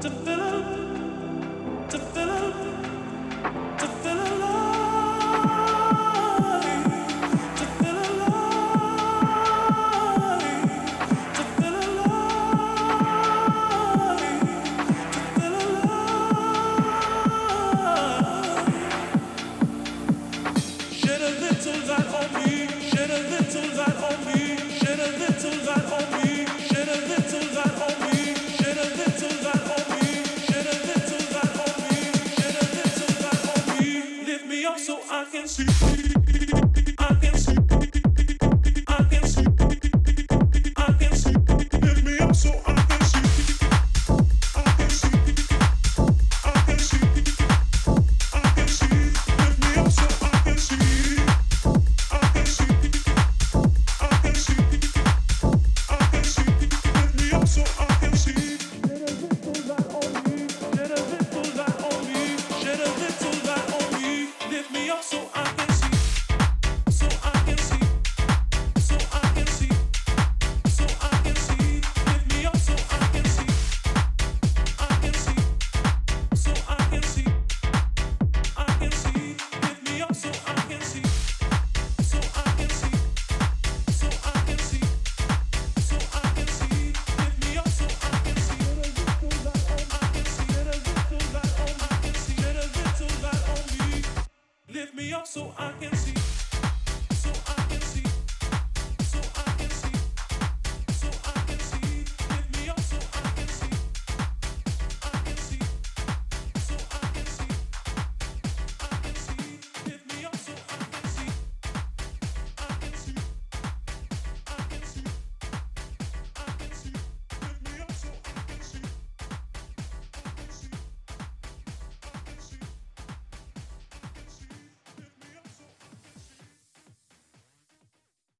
to fill